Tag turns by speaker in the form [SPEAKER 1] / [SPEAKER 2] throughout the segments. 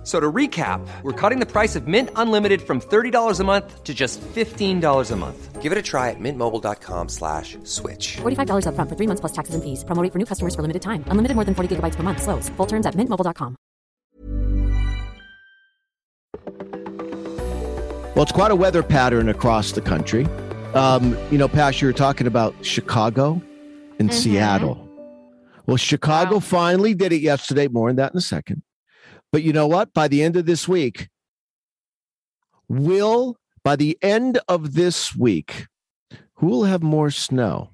[SPEAKER 1] F- So to recap, we're cutting the price of Mint Unlimited from $30 a month to just $15 a month.
[SPEAKER 2] Give it a try at mintmobile.com slash switch.
[SPEAKER 3] $45 upfront for three months plus taxes and fees. Promo rate for new customers for limited time. Unlimited more than 40 gigabytes per month. Slows. Full terms at mintmobile.com.
[SPEAKER 4] Well, it's quite a weather pattern across the country. Um, you know, Pash, you were talking about Chicago and Seattle. Well, Chicago finally did it yesterday. More on that in a second. But you know what? By the end of this week, will by the end of this week, who will have more snow?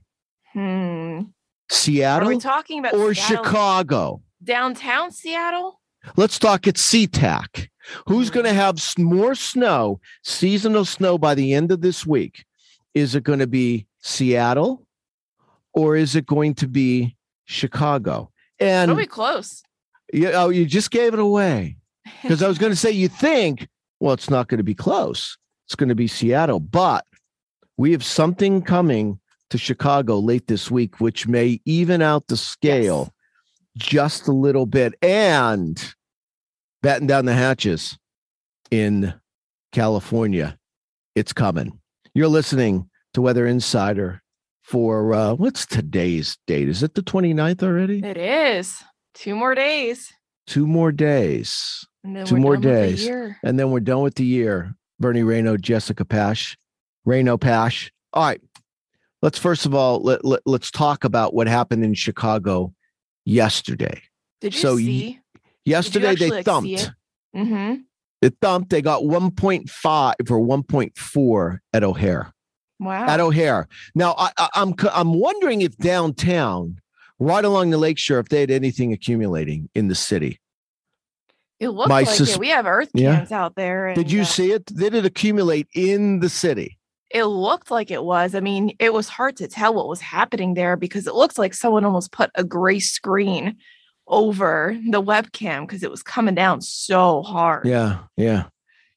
[SPEAKER 5] Hmm. Are
[SPEAKER 4] Seattle
[SPEAKER 5] we talking about
[SPEAKER 4] or
[SPEAKER 5] Seattle-
[SPEAKER 4] Chicago?
[SPEAKER 5] downtown Seattle?
[SPEAKER 4] Let's talk at SeaTac. Who's going to have more snow, seasonal snow by the end of this week? Is it going to be Seattle or is it going to be Chicago? And it'll
[SPEAKER 5] be close.
[SPEAKER 4] You, oh, you just gave it away because I was going to say, you think, well, it's not going to be close. It's going to be Seattle, but we have something coming to Chicago late this week, which may even out the scale just a little bit and batten down the hatches in California. It's coming. You're listening to Weather Insider for uh, what's today's date? Is it the 29th already?
[SPEAKER 5] It is. Two more days.
[SPEAKER 4] Two more days. Two more days. And then we're done with the year. Bernie Rayno, Jessica Pash, Rayno Pash. All right. Let's first of all let, let us talk about what happened in Chicago yesterday.
[SPEAKER 5] Did you
[SPEAKER 4] So y-
[SPEAKER 5] see?
[SPEAKER 4] Yesterday
[SPEAKER 5] actually,
[SPEAKER 4] they
[SPEAKER 5] like,
[SPEAKER 4] thumped.
[SPEAKER 5] it? Mm-hmm.
[SPEAKER 4] They thumped. They got 1.5 or 1.4 at O'Hare.
[SPEAKER 5] Wow.
[SPEAKER 4] At O'Hare. Now I, I, I'm I'm wondering if downtown, right along the lakeshore, if they had anything accumulating in the city.
[SPEAKER 5] it
[SPEAKER 4] looks
[SPEAKER 5] like
[SPEAKER 4] sus-
[SPEAKER 5] it. We have earth
[SPEAKER 4] Yeah.
[SPEAKER 5] out there.
[SPEAKER 4] Did you
[SPEAKER 5] uh,
[SPEAKER 4] see it? Did it accumulate in the city?
[SPEAKER 5] It looked like it was. I mean, it was hard to tell what was happening there because it looked like someone almost put a gray screen over the webcam because it was coming down so hard.
[SPEAKER 4] Yeah, yeah.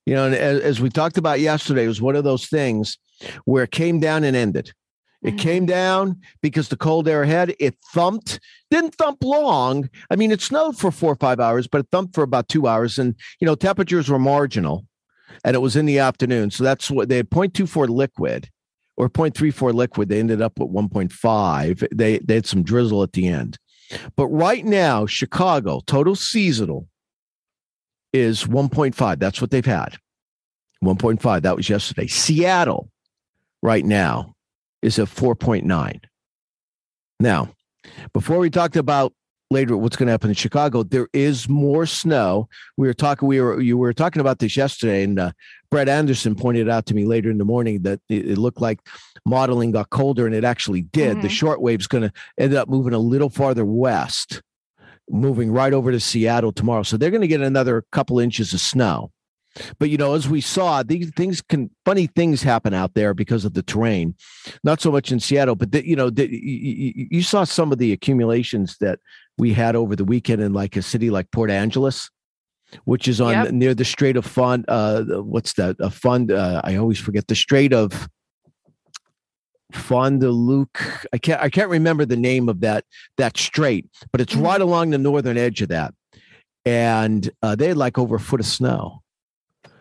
[SPEAKER 4] You know, and as, as we talked about yesterday, it was one of those things where it came down and ended. It
[SPEAKER 5] Mhm.
[SPEAKER 4] came down because the cold air ahead, it thumped, didn't thump long. I mean, it snowed for four or five hours, but it thumped for about two hours. And, you know, temperatures were marginal and it was in the afternoon. So that's what they had 0.24 liquid or 0.34 liquid. They ended up with 1.5. They, they had some drizzle at the end. But right now, Chicago, total seasonal is 1.5. That's what they've had. 1.5. That was yesterday. Seattle right now is a 4.9. Now, before we talked about later what's going to happen in Chicago, there is more snow. We were talking, we were you were talking about this yesterday, and uh, Brett Anderson pointed out to me later in the morning that it, it looked like modeling got colder, and it actually did. The
[SPEAKER 5] Mhm.
[SPEAKER 4] short wave's going to end up moving a little farther west, moving right over to Seattle tomorrow. So they're going to get another couple inches of snow. But you know, as we saw, these things can funny things happen out there because of the terrain. Not so much in Seattle, but the, you know, the, you, you- saw some of the accumulations that we had over the weekend in like a city like Port Angeles, which is on
[SPEAKER 5] Yep.
[SPEAKER 4] near the Strait of Fund. Uh, what's that? A fund. Uh, I always forget the Strait of Fond de Luc. I can't. I can't remember the name of that that strait, but it's
[SPEAKER 5] Mhm.
[SPEAKER 4] right along the northern edge of that. And uh, they had like over a foot of snow.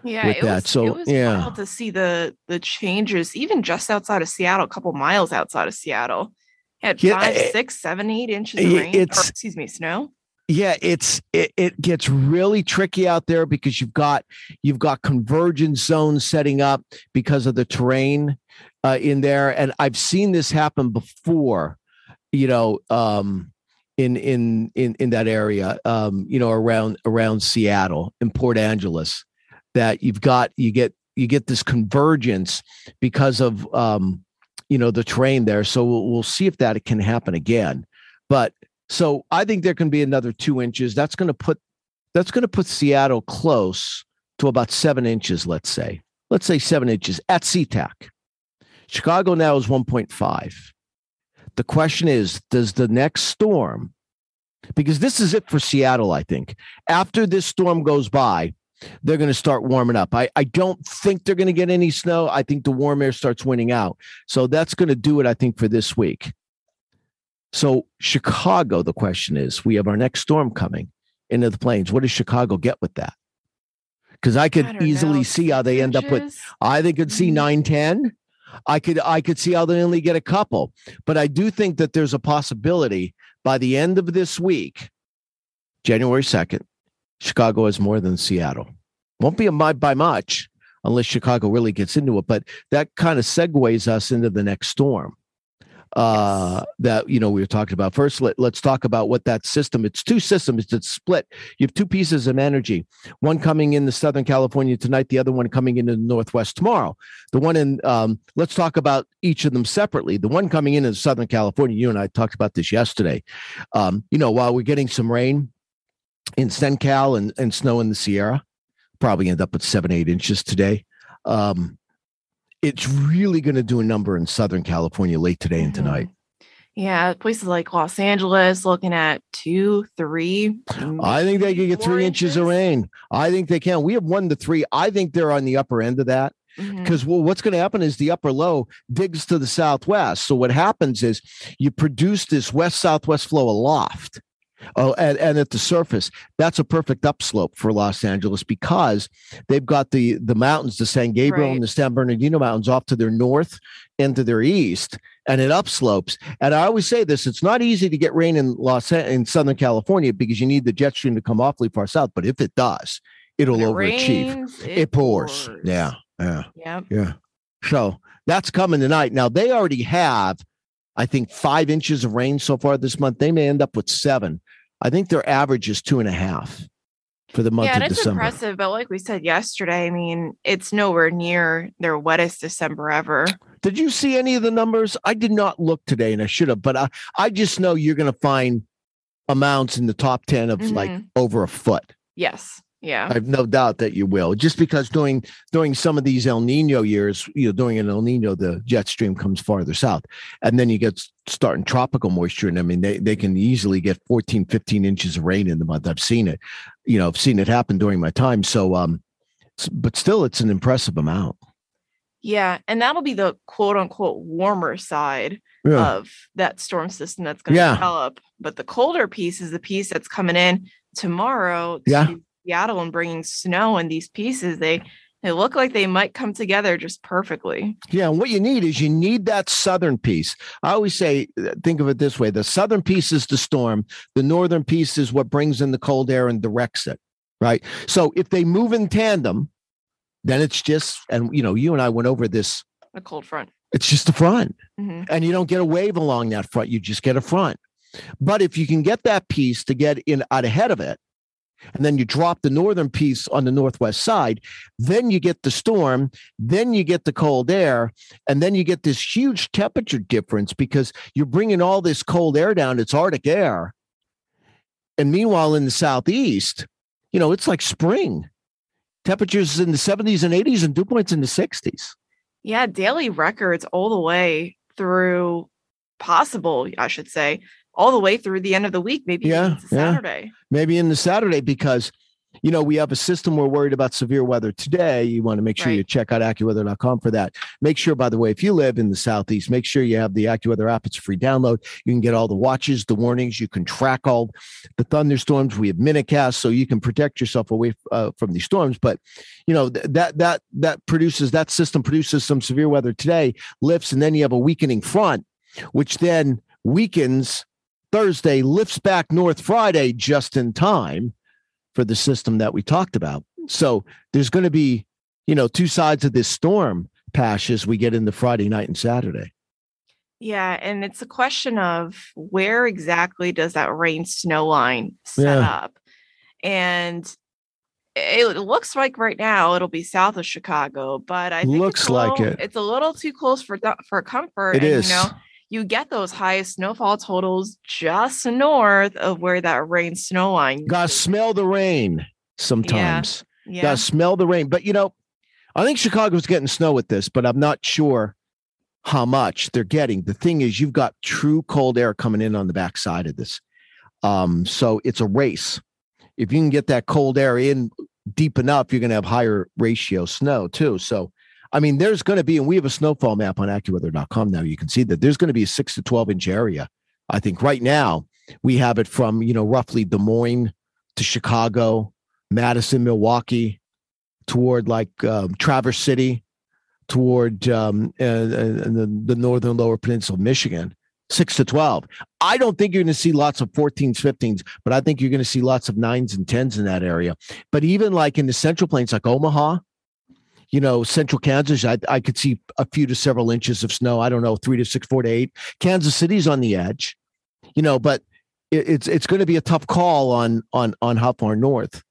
[SPEAKER 5] Yeah,
[SPEAKER 4] with
[SPEAKER 5] it
[SPEAKER 4] that.
[SPEAKER 5] was,
[SPEAKER 4] So,
[SPEAKER 5] it was
[SPEAKER 4] yeah.
[SPEAKER 5] wild to see the the changes, even just outside of Seattle, a couple miles outside of Seattle. Had
[SPEAKER 4] Yeah,
[SPEAKER 5] five,
[SPEAKER 4] eh,
[SPEAKER 5] six, seven, eight inches of rain. or,
[SPEAKER 4] it's-
[SPEAKER 5] excuse me, snow.
[SPEAKER 4] yeah it's it, it gets really tricky out there because you've got you've got convergence zones setting up because of the terrain uh, in there and i've seen this happen before you know um in in in in that area um you know around around seattle in port angeles that you've got you get you get this convergence because of um you know the terrain there so we'll, we'll see if that can happen again but so I think there can be another two inches. That's going to put that's going to put Seattle close to about seven inches. Let's say, let's say seven inches at SeaTac. Chicago now is 1.5. The question is, does the next storm because this is it for Seattle, I think. After this storm goes by, they're going to start warming up. I, I don't think they're going to get any snow. I think the warm air starts winning out. So that's going to do it, I think, for this week. So, Chicago, the question is we have our next storm coming into the plains. What does Chicago get with that? Because I could
[SPEAKER 5] I
[SPEAKER 4] easily
[SPEAKER 5] know,
[SPEAKER 4] see how they end up with. I think could see
[SPEAKER 5] Mhm.
[SPEAKER 4] 9 10. I could I could see how they only get a couple, but I do think that there's a possibility by the end of this week, January 2nd, Chicago has more than Seattle. Won't be a by much unless Chicago really gets into it, but that kind of segues us into the next storm. Uh, that you know we were talking about first. Let, let's talk about what that system. It's two systems. It's split. You have two pieces of energy. One coming in the Southern California tonight. The other one coming into the Northwest tomorrow. The one in. Um, let's talk about each of them separately. The one coming in in Southern California. You and I talked about this yesterday. Um, you know, while we're getting some rain in SoCal and, and snow in the Sierra, probably end up with seven, eight inches today. Um, it's really going to do a number in Southern California late today and tonight.
[SPEAKER 5] Yeah, places like Los Angeles looking at two, three.
[SPEAKER 4] I think they could get three inches of rain. I think they can. We have one to three. I think they're on the upper end of that because well, what's going to happen is the upper low digs to the southwest. So what happens is you produce this west southwest flow aloft. Oh, and, and at the surface, that's a perfect upslope for Los Angeles because they've got the the mountains, the San Gabriel
[SPEAKER 5] Right.
[SPEAKER 4] and the San Bernardino mountains off to their north and to their east, and it upslopes. And I always say this: it's not easy to get rain in Los in Southern California because you need the jet stream to come awfully far south. But if it does, it'll
[SPEAKER 5] it
[SPEAKER 4] overachieve.
[SPEAKER 5] rains,
[SPEAKER 4] It, pours. Yeah, yeah.
[SPEAKER 5] Yep.
[SPEAKER 4] Yeah. So that's coming tonight. Now they already have, I think, five inches of rain so far this month. They may end up with seven. I think their average is two and a half for the month
[SPEAKER 5] yeah,
[SPEAKER 4] of
[SPEAKER 5] it's
[SPEAKER 4] December.
[SPEAKER 5] impressive. But like we said yesterday, I mean, it's nowhere near their wettest December ever.
[SPEAKER 4] Did you see any of the numbers? I did not look today, and I should have, but I, I just know you're going to find amounts in the top 10 of like
[SPEAKER 5] Mhm.
[SPEAKER 4] over a foot.
[SPEAKER 5] Yes. Yeah.
[SPEAKER 4] I have no doubt that you will. Just because during during some of these El Nino years, you know, during an El Nino, the jet stream comes farther south. And then you get starting tropical moisture. And I mean, they, they can easily get 14, 15 inches of rain in the month. I've seen it, you know, I've seen it happen during my time. So um, but still it's an impressive amount.
[SPEAKER 5] Yeah. And that'll be the quote unquote warmer side
[SPEAKER 4] Yeah.
[SPEAKER 5] of that storm system that's going to
[SPEAKER 4] Yeah.
[SPEAKER 5] develop. But the colder piece is the piece that's coming in tomorrow
[SPEAKER 4] Yeah.
[SPEAKER 5] to Seattle and bringing snow. And these pieces, they they look like they might come together just perfectly.
[SPEAKER 4] Yeah, and what you need is you need that southern piece. I always say, uh, think of it this way: the southern piece is the storm, the northern piece is what brings in the cold air and directs it. Right. So if they move in tandem, then it's just, and you know, you and I went over this.
[SPEAKER 5] A cold front.
[SPEAKER 4] It's just a front,
[SPEAKER 5] Mhm.
[SPEAKER 4] and you don't get a wave along that front. You just get a front. But if you can get that piece to get in out ahead of it, and then you drop the northern piece on the northwest side, then you get the storm, then you get the cold air, and then you get this huge temperature difference because you're bringing all this cold air down. It's Arctic air. And meanwhile, in the southeast, you know, it's like spring. Temperatures in the 70s and 80s, and dew points in the 60s.
[SPEAKER 5] Yeah, daily records all the way through possible, I should say, all the way through the end of the week, maybe
[SPEAKER 4] Yeah,
[SPEAKER 5] even
[SPEAKER 4] yeah.
[SPEAKER 5] Saturday.
[SPEAKER 4] maybe in the Saturday because you know we have a system we're worried about severe weather today. You want to make sure you check out AccuWeather.com for that. Make sure, by the way, if you live in the southeast, make sure you have the AccuWeather app. It's a free download. You can get all the watches, the warnings. You can track all the thunderstorms. We have MinuteCast, so you can protect yourself away uh, from these storms. But you know th- that that that produces that system produces some severe weather today, lifts, and then you have a weakening front, which then weakens Thursday, lifts back north Friday just in time for the system that we talked about. So there's going to be, you know, two sides of this storm pash as we get into Friday night and Saturday.
[SPEAKER 5] Yeah, and it's a question of where exactly does that rain snow line set
[SPEAKER 4] Yeah.
[SPEAKER 5] up? And it looks like right now it'll be south of Chicago, but I think it's
[SPEAKER 4] Looks
[SPEAKER 5] a
[SPEAKER 4] like it.
[SPEAKER 5] It's a little too close for for comfort.
[SPEAKER 4] It
[SPEAKER 5] and,
[SPEAKER 4] is.
[SPEAKER 5] You know, you get those highest snowfall totals just north of where that rain snow line.
[SPEAKER 4] Got to smell the rain sometimes.
[SPEAKER 5] yeah.
[SPEAKER 4] Got to smell the rain. But, you know, I think Chicago's getting snow with this, but I'm not sure how much they're getting. The thing is, you've got true cold air coming in on the backside of this. Um, so it's a race. If you can get that cold air in deep enough, you're going to have higher ratio snow too. So, I mean, there's going to be, and we have a snowfall map on AccuWeather.com now. You can see that there's going to be a six to 12 inch area. I think right now we have it from, you know, roughly Des Moines to Chicago, Madison, Milwaukee, toward like um, Traverse City, toward um, uh, uh, the, the northern lower peninsula of Michigan six to 12. I don't think you're going to see lots of 14s, 15s, but I think you're going to see lots of nines and 10s in that area. But even like in the central plains, like Omaha, you know, central Kansas, I, I could see a few to several inches of snow. I don't know, three to six, four to eight. Kansas City's on the edge, you know, but it, it's it's going to be a tough call on on on how far north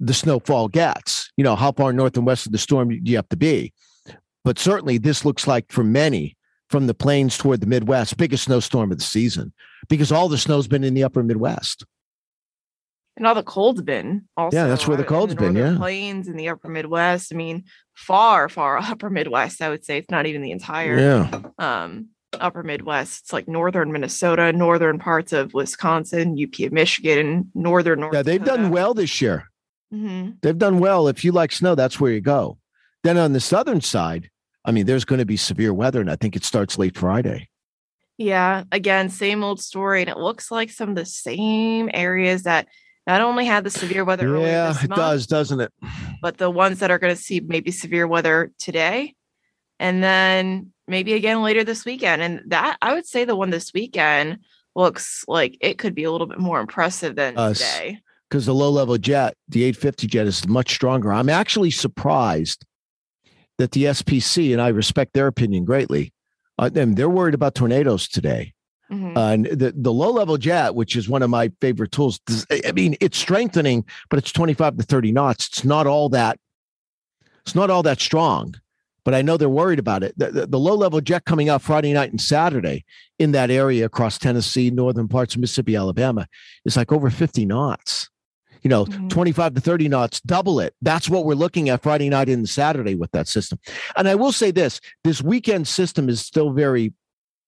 [SPEAKER 4] the snowfall gets. You know, how far north and west of the storm you have to be. But certainly, this looks like for many from the plains toward the Midwest, biggest snowstorm of the season because all the snow's been in the upper Midwest.
[SPEAKER 5] And all the cold's been also.
[SPEAKER 4] Yeah, that's where the cold's
[SPEAKER 5] in
[SPEAKER 4] been. Yeah.
[SPEAKER 5] Plains in the upper Midwest. I mean, far, far upper Midwest. I would say it's not even the entire
[SPEAKER 4] Yeah.
[SPEAKER 5] um upper Midwest. It's like northern Minnesota, northern parts of Wisconsin, UP of Michigan, northern North.
[SPEAKER 4] Yeah. They've done well this year.
[SPEAKER 5] hmm
[SPEAKER 4] They've done well. If you like snow, that's where you go. Then on the southern side, I mean, there's going to be severe weather, and I think it starts late Friday.
[SPEAKER 5] Yeah, again, same old story. And it looks like some of the same areas that not only had the severe weather earlier
[SPEAKER 4] Yeah, it
[SPEAKER 5] month,
[SPEAKER 4] does, doesn't it?
[SPEAKER 5] but the ones that are going to see maybe severe weather today and then maybe again later this weekend. And that I would say the one this weekend looks like it could be a little bit more impressive than today.
[SPEAKER 4] Because the low level jet, the 850 jet, is much stronger. I'm actually surprised that the SPC, and I respect their opinion greatly, uh, them they're worried about tornadoes today.
[SPEAKER 5] Mhm.
[SPEAKER 4] Uh, and the, the low level jet, which is one of my favorite tools, I mean, it's strengthening, but it's 25 to 30 knots. It's not all that, it's not all that strong, but I know they're worried about it. The, the, the low level jet coming out Friday night and Saturday in that area across Tennessee, northern parts of Mississippi, Alabama is like over 50 knots. You know,
[SPEAKER 5] Mhm.
[SPEAKER 4] 25 to 30 knots, double it. That's what we're looking at Friday night and Saturday with that system. And I will say this this weekend system is still very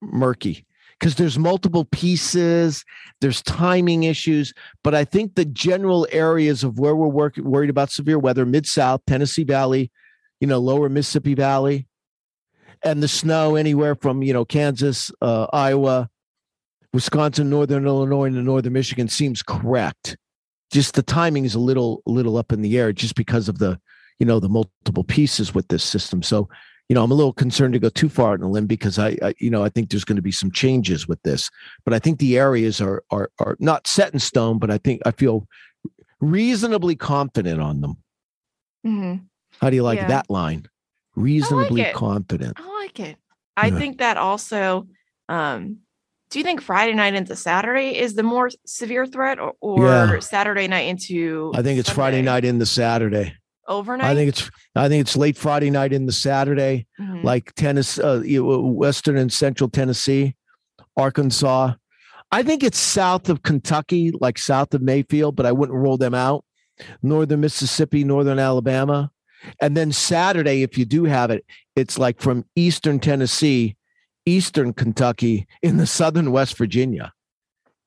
[SPEAKER 4] murky because there's multiple pieces, there's timing issues. But I think the general areas of where we're work, worried about severe weather, mid South, Tennessee Valley, you know, lower Mississippi Valley, and the snow anywhere from, you know, Kansas, uh, Iowa, Wisconsin, northern Illinois, and northern Michigan seems correct. Just the timing is a little, little up in the air just because of the, you know, the multiple pieces with this system. So, you know, I'm a little concerned to go too far on a limb because I, I you know, I think there's going to be some changes with this. But I think the areas are are are not set in stone, but I think I feel reasonably confident on them.
[SPEAKER 5] Mhm.
[SPEAKER 4] How do you like
[SPEAKER 5] Yeah.
[SPEAKER 4] that line? Reasonably
[SPEAKER 5] it.
[SPEAKER 4] confident.
[SPEAKER 5] I like it. I
[SPEAKER 4] Yeah.
[SPEAKER 5] think that also. Um, do you think Friday night into Saturday is the more severe threat, or, or
[SPEAKER 4] Yeah.
[SPEAKER 5] Saturday night into?
[SPEAKER 4] I think it's Friday night into Saturday.
[SPEAKER 5] Overnight.
[SPEAKER 4] I think it's I think it's late Friday night into Saturday,
[SPEAKER 5] Mhm.
[SPEAKER 4] like Tennessee, uh, Western and Central Tennessee, Arkansas. I think it's south of Kentucky, like south of Mayfield, but I wouldn't roll them out. Northern Mississippi, Northern Alabama, and then Saturday, if you do have it, it's like from Eastern Tennessee, Eastern Kentucky, in the Southern West Virginia.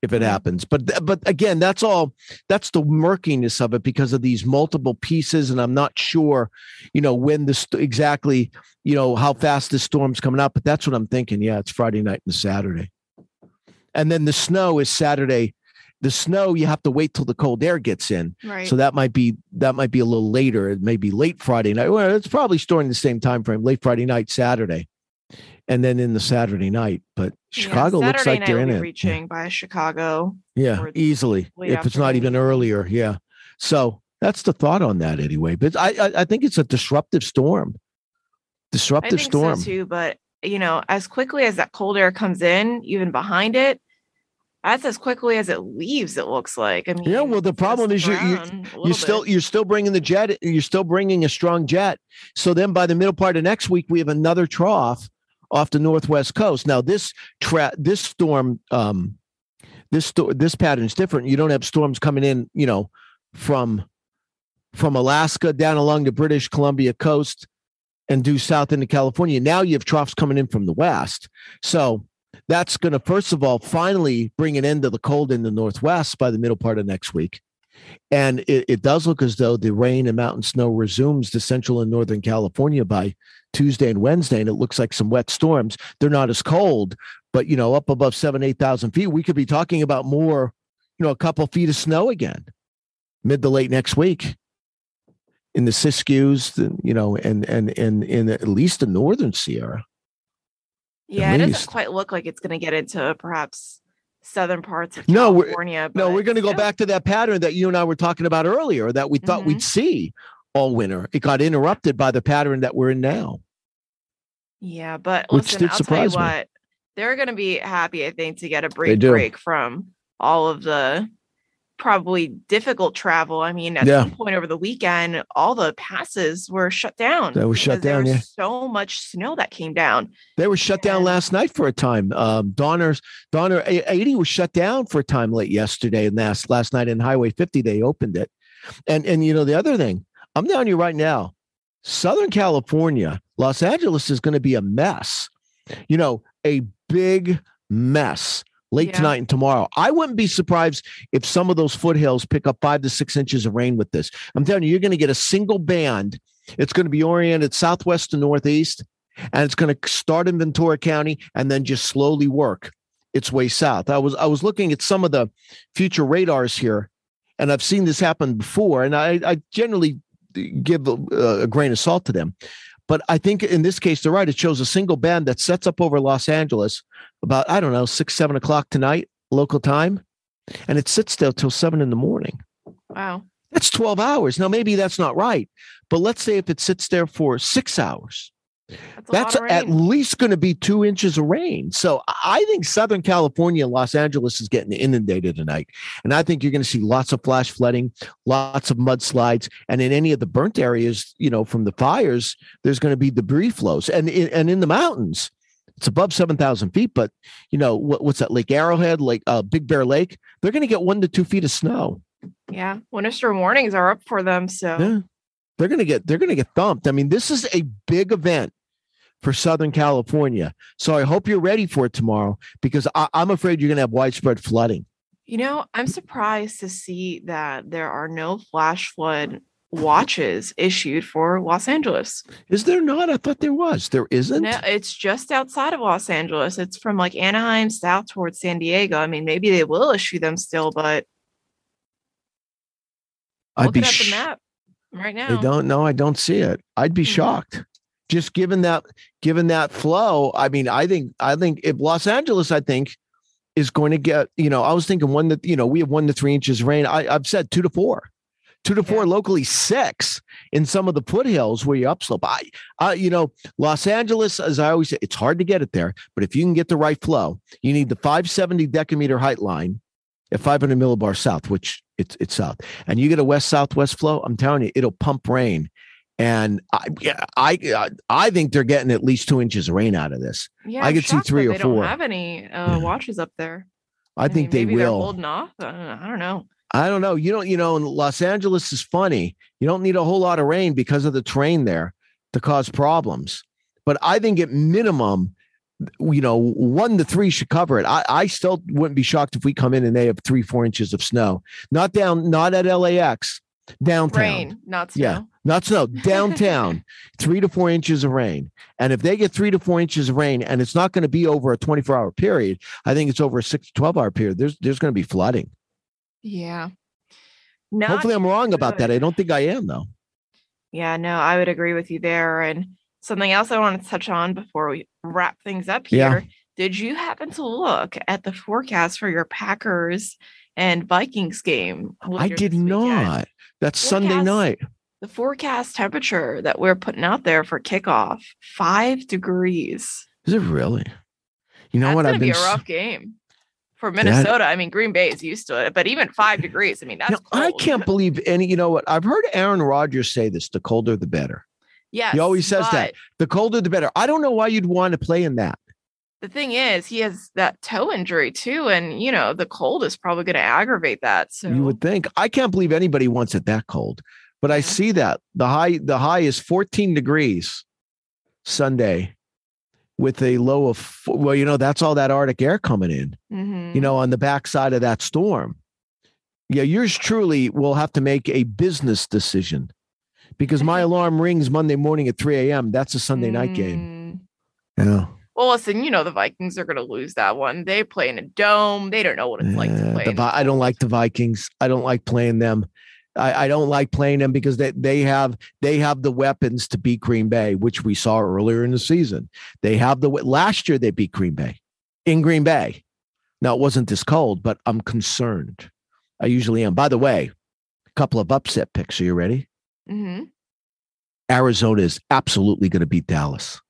[SPEAKER 4] If it
[SPEAKER 5] Mhm.
[SPEAKER 4] happens, but but again, that's all. That's the murkiness of it because of these multiple pieces, and I'm not sure, you know, when this exactly, you know, how fast the storm's coming up. But that's what I'm thinking. Yeah, it's Friday night and Saturday, and then the snow is Saturday. The snow you have to wait till the cold air gets in,
[SPEAKER 5] right.
[SPEAKER 4] so that might be that might be a little later. It may be late Friday night. Well, it's probably storing the same time frame, late Friday night, Saturday, and then in the Saturday night. But
[SPEAKER 5] Yeah,
[SPEAKER 4] Chicago looks like they're in it.
[SPEAKER 5] reaching by Chicago.
[SPEAKER 4] Yeah, easily. If it's not even earlier, yeah. So that's the thought on that anyway. But I I, I think it's a disruptive storm.
[SPEAKER 5] I
[SPEAKER 4] Disruptive
[SPEAKER 5] think
[SPEAKER 4] storm.
[SPEAKER 5] so too, but you know, as quickly as that cold air comes in, even behind it, that's as quickly as it leaves. It looks like. I mean,
[SPEAKER 4] Yeah, well, the problem is you- you- you're still
[SPEAKER 5] bit.
[SPEAKER 4] you're still bringing the jet. You're still bringing a strong jet. So then by the middle part of next week, we have another trough off the northwest coast. Now this tra- this storm, um, this sto- this pattern is different. You don't have storms coming in, you know, from from Alaska down along the British Columbia coast and due south into California. Now you have troughs coming in from the west. So That's going to, first of all, finally bring an end to the cold in the Northwest by the middle part of next week. And it, it does look as though the rain and mountain snow resumes to central and northern California by Tuesday and Wednesday. And it looks like some wet storms. They're not as cold, but, you know, up above seven, 8,000 feet, we could be talking about more, you know, a couple feet of snow again mid to late next week in the Siskiyous, you know, and and and in at least the northern Sierra.
[SPEAKER 5] Yeah, it
[SPEAKER 4] least.
[SPEAKER 5] doesn't quite look like it's going to get into perhaps southern parts of
[SPEAKER 4] No, we're-
[SPEAKER 5] California.
[SPEAKER 4] No, we're going to go back to that pattern that you and I were talking about earlier that we thought we'd mm-hmm. see all winter. It got interrupted by the pattern that we're in now.
[SPEAKER 5] Yeah, but
[SPEAKER 4] Which
[SPEAKER 5] listen,
[SPEAKER 4] did
[SPEAKER 5] I'll tell you
[SPEAKER 4] surprise me.
[SPEAKER 5] what, they're going to be happy, I think, to get a break break from all of the probably difficult travel. I mean, at
[SPEAKER 4] Yeah.
[SPEAKER 5] some point over the weekend, all the passes were shut down.
[SPEAKER 4] They were shut down,
[SPEAKER 5] was
[SPEAKER 4] yeah.
[SPEAKER 5] So much snow that came down.
[SPEAKER 4] They were shut down last night for a time. Um, Donner's Donner 80 was shut down for a time late yesterday, and last last night in Highway 50 they opened it. And and you know the other thing, I'm telling you right now, Southern California, Los Angeles is going to be a mess. You know, a big mess late
[SPEAKER 5] Yeah.
[SPEAKER 4] tonight and tomorrow. I wouldn't be surprised if some of those foothills pick up five to six inches of rain with this. I'm telling you, you're going to get a single band. It's going to be oriented southwest to northeast and it's going to start in Ventura County and then just slowly work its way south. I was I was looking at some of the future radars here, and I've seen this happen before, and I, I generally give a, a grain of salt to them. But I think in this case, they're right. It shows a single band that sets up over Los Angeles about, I don't know, six, seven o'clock tonight, local time. And it sits there till seven in the morning.
[SPEAKER 5] Wow.
[SPEAKER 4] That's 12 hours. Now, maybe that's not right, but let's say if it sits there for six hours,
[SPEAKER 5] That's,
[SPEAKER 4] that's at least going to be two inches of rain. So I think Southern California, Los Angeles is getting inundated tonight. And I think you're going to see lots of flash flooding, lots of mudslides. And in any of the burnt areas, you know, from the fires, there's going to be debris flows. And, in- and in the mountains, it's above 7,000 feet. But, you know, what, what's that? Lake Arrowhead, Lake uh, Big Bear Lake, they're going to get one to two feet of snow.
[SPEAKER 5] yeah. Winter storm warnings are up for them. So
[SPEAKER 4] Yeah. They're going to get they're going to get thumped. I mean, this is a big event for Southern California. So I hope you're ready for it tomorrow because I, I'm afraid you're going to have widespread flooding.
[SPEAKER 5] You know, I'm surprised to see that there are no flash flood watches issued for Los Angeles.
[SPEAKER 4] Is there not? I thought there was. There isn't.
[SPEAKER 5] No, it's just outside of Los Angeles. It's from like Anaheim south towards San Diego. I mean, maybe they will issue them still, but
[SPEAKER 4] I'd be
[SPEAKER 5] looking at the
[SPEAKER 4] sh-
[SPEAKER 5] map right
[SPEAKER 4] I
[SPEAKER 5] now.
[SPEAKER 4] don't know. I don't see it. I'd be
[SPEAKER 5] Mhm.
[SPEAKER 4] shocked. Just given that given that flow, I mean, I think I think if Los Angeles, I think, is going to get, you know, I was thinking one that, you know, we have one to three inches of rain. I, I've said two to four. Two to four
[SPEAKER 5] Yeah.
[SPEAKER 4] locally, six in some of the foothills where you upslope. I, I, you know, Los Angeles, as I always say, it's hard to get it there, but if you can get the right flow, you need the 570 decameter height line at 500 millibar south, which it's it's south, and you get a west southwest flow. I'm telling you, it'll pump rain, and I I I think they're getting at least two inches of rain out of this.
[SPEAKER 5] Yeah,
[SPEAKER 4] I
[SPEAKER 5] I'm
[SPEAKER 4] could see three or
[SPEAKER 5] they
[SPEAKER 4] four.
[SPEAKER 5] don't have any uh,
[SPEAKER 4] Yeah.
[SPEAKER 5] watches up there.
[SPEAKER 4] I, think
[SPEAKER 5] mean,
[SPEAKER 4] they
[SPEAKER 5] maybe
[SPEAKER 4] will.
[SPEAKER 5] holding off. I don't know. I don't know.
[SPEAKER 4] I don't know. You don't, you know, in Los Angeles is funny. You don't need a whole lot of rain because of the terrain there to cause problems. But I think at minimum, you know, one to three should cover it. I, I still wouldn't be shocked if we come in and they have three, four inches of snow. Not down, not at LAX, downtown.
[SPEAKER 5] Rain, not snow.
[SPEAKER 4] Yeah, not snow, downtown, three to four inches of rain. And if they get three to four inches of rain, and it's not going to be over a 24 hour period, I think it's over a six to 12 hour period, there's there's going to be flooding.
[SPEAKER 5] Yeah. Not
[SPEAKER 4] Hopefully I'm wrong about that. I don't think I am though.
[SPEAKER 5] Yeah, no, I would agree with you there. And something else I want to touch on before we wrap things up
[SPEAKER 4] Yeah.
[SPEAKER 5] here. Did you happen to look at the forecast for your Packers and Vikings game?
[SPEAKER 4] I did not. That's Sunday night.
[SPEAKER 5] The forecast temperature that we're putting out there for kickoff, five degrees.
[SPEAKER 4] Is it really? You know
[SPEAKER 5] That's
[SPEAKER 4] what?
[SPEAKER 5] gonna
[SPEAKER 4] I've
[SPEAKER 5] be
[SPEAKER 4] been
[SPEAKER 5] a
[SPEAKER 4] s-
[SPEAKER 5] rough game for Minnesota. I mean, Green Bay is used to it, but even five degrees. I mean, that's
[SPEAKER 4] know, I can't believe any. You know what? I've heard Aaron Rodgers say this: the colder, the better.
[SPEAKER 5] Yeah, He
[SPEAKER 4] always says that. The colder, the better. I don't know why you'd want to play in that.
[SPEAKER 5] The thing is, he has that toe injury too, and you know the cold is probably going to aggravate that. So
[SPEAKER 4] You would think. I can't believe anybody wants it that cold. But I see that the high the high is 14 degrees Sunday with a low of well, you know, that's all that Arctic air coming in,
[SPEAKER 5] Mhm.
[SPEAKER 4] you know, on the backside of that storm. Yeah, yours truly will have to make a business decision because my alarm rings Monday morning at 3 a.m. That's a Sunday night game.
[SPEAKER 5] Mm.
[SPEAKER 4] Yeah.
[SPEAKER 5] Well, listen, you know the Vikings are going to lose that one. They play in a dome. They don't know what it's like to play.
[SPEAKER 4] the
[SPEAKER 5] in the
[SPEAKER 4] Vi- I don't like the Vikings. I don't like playing them. I, I don't like playing them because they, they have they have the weapons to beat Green Bay, which we saw earlier in the season. They have the last year they beat Green Bay in Green Bay. Now it wasn't this cold, but I'm concerned. I usually am. By the way, a couple of upset picks. Are you ready?
[SPEAKER 5] Mhm.
[SPEAKER 4] Arizona is absolutely going to beat Dallas.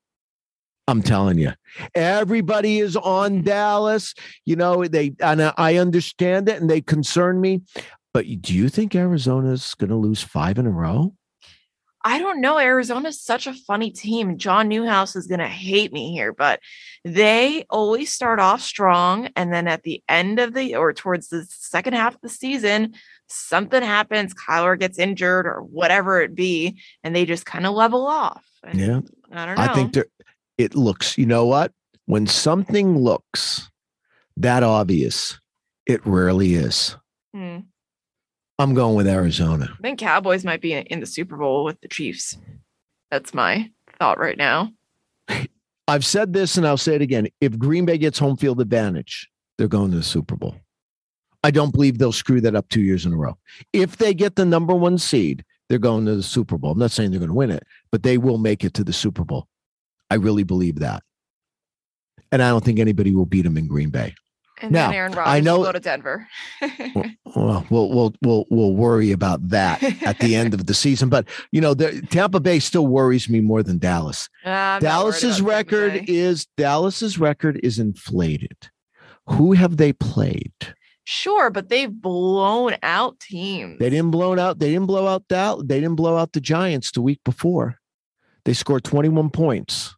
[SPEAKER 4] I'm telling you, everybody is on Dallas. You know, they, and I- I understand it and they concern me. But do you think Arizona's going to lose five in a row?
[SPEAKER 5] I don't know. Arizona's such a funny team. John Newhouse is going to hate me here, but they always start off strong. And then at the end of the or towards the second half of the season, something happens. Kyler gets injured or whatever it be, and they just kind of level off. And
[SPEAKER 4] Yeah.
[SPEAKER 5] I don't know.
[SPEAKER 4] I think there, it looks, you know what? When something looks that obvious, it rarely is.
[SPEAKER 5] Hmm.
[SPEAKER 4] I'm going with Arizona.
[SPEAKER 5] I think Cowboys might be in- in the Super Bowl with the Chiefs. That's my thought right now.
[SPEAKER 4] I've said this and I'll say it again. If Green Bay gets home field advantage, they're going to the Super Bowl. I don't believe they'll screw that up two years in a row. If they get the number one seed, they're going to the Super Bowl. I'm not saying they're going to win it, but they will make it to the Super Bowl. I really believe that. And I don't think anybody will beat them in Green Bay.
[SPEAKER 5] And
[SPEAKER 4] Now,
[SPEAKER 5] then Aaron
[SPEAKER 4] I
[SPEAKER 5] Rodgers
[SPEAKER 4] know-
[SPEAKER 5] will go to Denver.
[SPEAKER 4] Well, we'll we'll we'll we'll worry about that at the end of the season. But you know, the, Tampa Bay still worries me more than Dallas.
[SPEAKER 5] I'm
[SPEAKER 4] Dallas's record is Dallas's record is inflated. Who have they played?
[SPEAKER 5] Sure, but they've blown out teams.
[SPEAKER 4] They didn't blow out. They didn't blow out Dal. They didn't blow out the Giants the week before. They scored 21 points.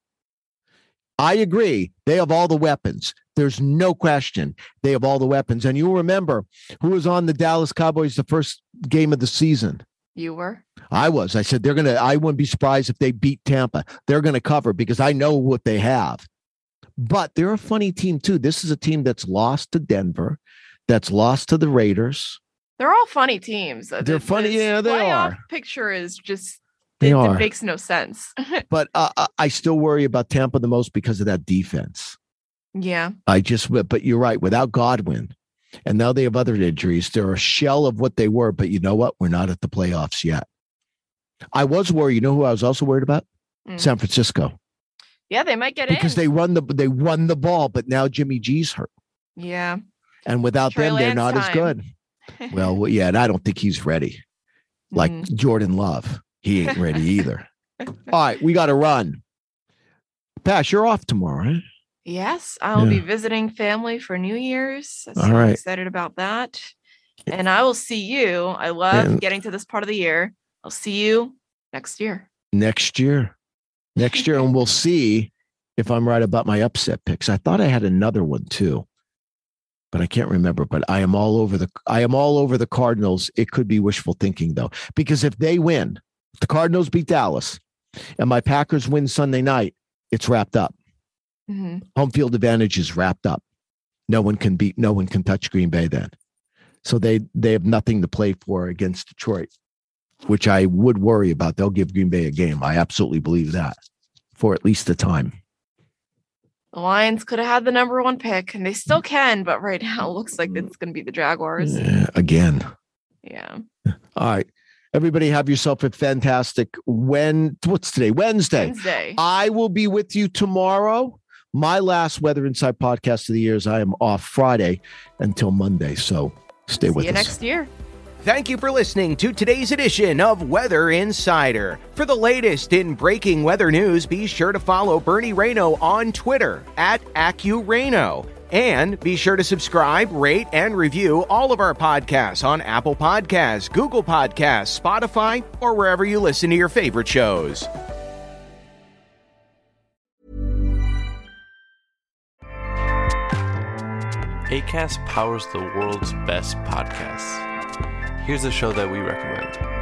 [SPEAKER 4] I agree. They have all the weapons. There's no question. They have all the weapons. And you'll remember who was on the Dallas Cowboys the first game of the season.
[SPEAKER 5] You were.
[SPEAKER 4] I was. I said they're gonna. I wouldn't be surprised if they beat Tampa. They're gonna cover because I know what they have. But they're a funny team too. This is a team that's lost to Denver, that's lost to the Raiders.
[SPEAKER 5] They're all funny teams.
[SPEAKER 4] They're
[SPEAKER 5] the-
[SPEAKER 4] funny- yeah, they are.
[SPEAKER 5] Picture is just
[SPEAKER 4] They
[SPEAKER 5] it,
[SPEAKER 4] are.
[SPEAKER 5] it makes no sense.
[SPEAKER 4] But uh, I- I still worry about Tampa the most because of that defense.
[SPEAKER 5] yeah,
[SPEAKER 4] I just. But you're right. Without Godwin, and now they have other injuries. They're a shell of what they were. But you know what? We're not at the playoffs yet. I was worried. You know who I was also worried about?
[SPEAKER 5] Mm.
[SPEAKER 4] San Francisco.
[SPEAKER 5] yeah, they might get
[SPEAKER 4] because
[SPEAKER 5] in.
[SPEAKER 4] Because they run the they run the ball, but now Jimmy G's hurt,
[SPEAKER 5] yeah,
[SPEAKER 4] and without
[SPEAKER 5] Trey
[SPEAKER 4] them, they're not as good. Well, well, yeah, and I don't think he's ready. Like
[SPEAKER 5] Mm.
[SPEAKER 4] Jordan Love, he ain't ready either. All right, we got to run. Pash, you're off tomorrow, right?
[SPEAKER 5] yes, I'll be visiting family for New Year's. So
[SPEAKER 4] All
[SPEAKER 5] I'm excited about that. And I will see you. I love
[SPEAKER 4] And-
[SPEAKER 5] getting to this part of the year. I'll see you next year.
[SPEAKER 4] Next year, next year, and we'll see if I'm right about my upset picks. I thought I had another one too, but I can't remember. But I am all over the I am all over the Cardinals. It could be wishful thinking though, because if they win, the Cardinals beat Dallas, and my Packers win Sunday night, it's wrapped up.
[SPEAKER 5] Mhm.
[SPEAKER 4] Home field advantage is wrapped up. No one can beat. No one can touch Green Bay then. So they they have nothing to play for against Detroit, which I would worry about. They'll give Green Bay a game. I absolutely believe that for at least the time.
[SPEAKER 5] The Lions could have had the number one pick, and they still can, but right now it looks like it's going to be the Jaguars.
[SPEAKER 4] Yeah, again.
[SPEAKER 5] Yeah.
[SPEAKER 4] All right. Everybody have yourself a fantastic when what's today? Wednesday.
[SPEAKER 5] Wednesday.
[SPEAKER 4] I will be with you tomorrow. My last Weather Inside podcast of the year is I am off Friday until Monday. So stay
[SPEAKER 5] See
[SPEAKER 4] with
[SPEAKER 5] you
[SPEAKER 4] us.
[SPEAKER 5] next year.
[SPEAKER 6] Thank you for listening to today's edition of Weather Insider. For the latest in breaking weather news, be sure to follow Bernie Rayno on Twitter at AccuRayno. And be sure to subscribe, rate, and review all of our podcasts on Apple Podcasts, Google Podcasts, Spotify, or wherever you listen to your favorite shows.
[SPEAKER 7] ACAST powers the world's best podcasts. Here's a show that we recommend.